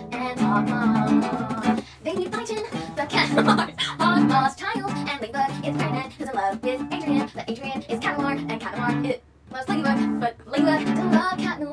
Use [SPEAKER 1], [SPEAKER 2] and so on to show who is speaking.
[SPEAKER 1] hard and. Baby fighting the Catalan, hard lost child, and Ladybug is pregnant, who's in love with Adrien, but Adrien is Cat Noir and Cat Noir it loves Ladybug, but Ladybug doesn't love Cat Noir.